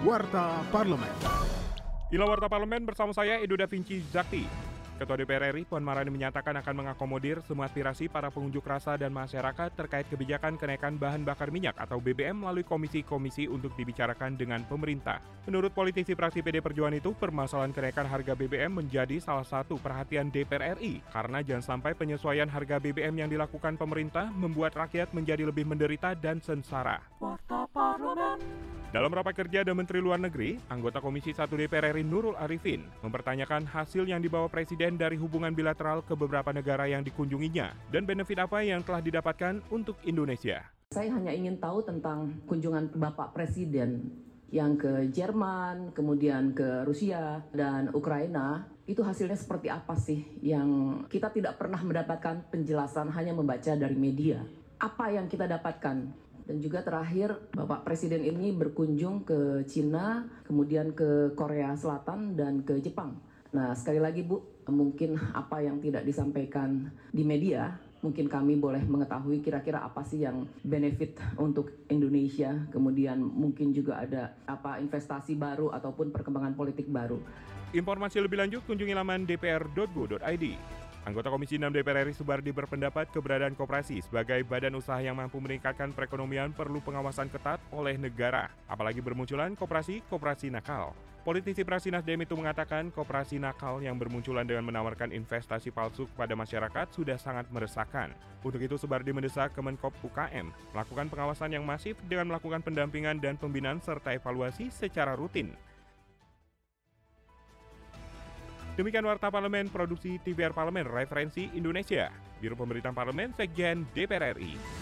Warta Parlemen. Inilah Warta Parlemen bersama saya Edo Da Vinci Zakti. Ketua DPR RI Puan Maharani menyatakan akan mengakomodir semua aspirasi para pengunjuk rasa dan masyarakat terkait kebijakan kenaikan bahan bakar minyak atau BBM melalui komisi-komisi untuk dibicarakan dengan pemerintah. Menurut politisi praksi PD Perjuangan itu, permasalahan kenaikan harga BBM menjadi salah satu perhatian DPR RI karena jangan sampai penyesuaian harga BBM yang dilakukan pemerintah membuat rakyat menjadi lebih menderita dan sengsara. Dalam rapat kerja dengan Menteri Luar Negeri, anggota Komisi 1 DPR RI Nurul Arifin mempertanyakan hasil yang dibawa Presiden dari hubungan bilateral ke beberapa negara yang dikunjunginya dan benefit apa yang telah didapatkan untuk Indonesia. Saya hanya ingin tahu tentang kunjungan Bapak Presiden yang ke Jerman, kemudian ke Rusia dan Ukraina, itu hasilnya seperti apa sih yang kita tidak pernah mendapatkan penjelasan hanya membaca dari media. Apa yang kita dapatkan? Dan juga terakhir Bapak Presiden ini berkunjung ke Cina, kemudian ke Korea Selatan dan ke Jepang. Nah, sekali lagi Bu, mungkin apa yang tidak disampaikan di media, mungkin kami boleh mengetahui kira-kira apa sih yang benefit untuk Indonesia, kemudian mungkin juga ada apa investasi baru ataupun perkembangan politik baru. Informasi lebih lanjut kunjungi laman dpr.go.id. Anggota Komisi 6 DPR RI Subardi berpendapat keberadaan koperasi sebagai badan usaha yang mampu meningkatkan perekonomian perlu pengawasan ketat oleh negara, apalagi bermunculan koperasi-koperasi nakal. Politisi Praksi Nasdem itu mengatakan koperasi nakal yang bermunculan dengan menawarkan investasi palsu kepada masyarakat sudah sangat meresahkan. Untuk itu Subardi mendesak Kemenkop UKM melakukan pengawasan yang masif dengan melakukan pendampingan dan pembinaan serta evaluasi secara rutin Demikian Warta Parlemen Produksi TVR Parlemen Referensi Indonesia. Biro Pemerintahan Parlemen Sekjen DPR RI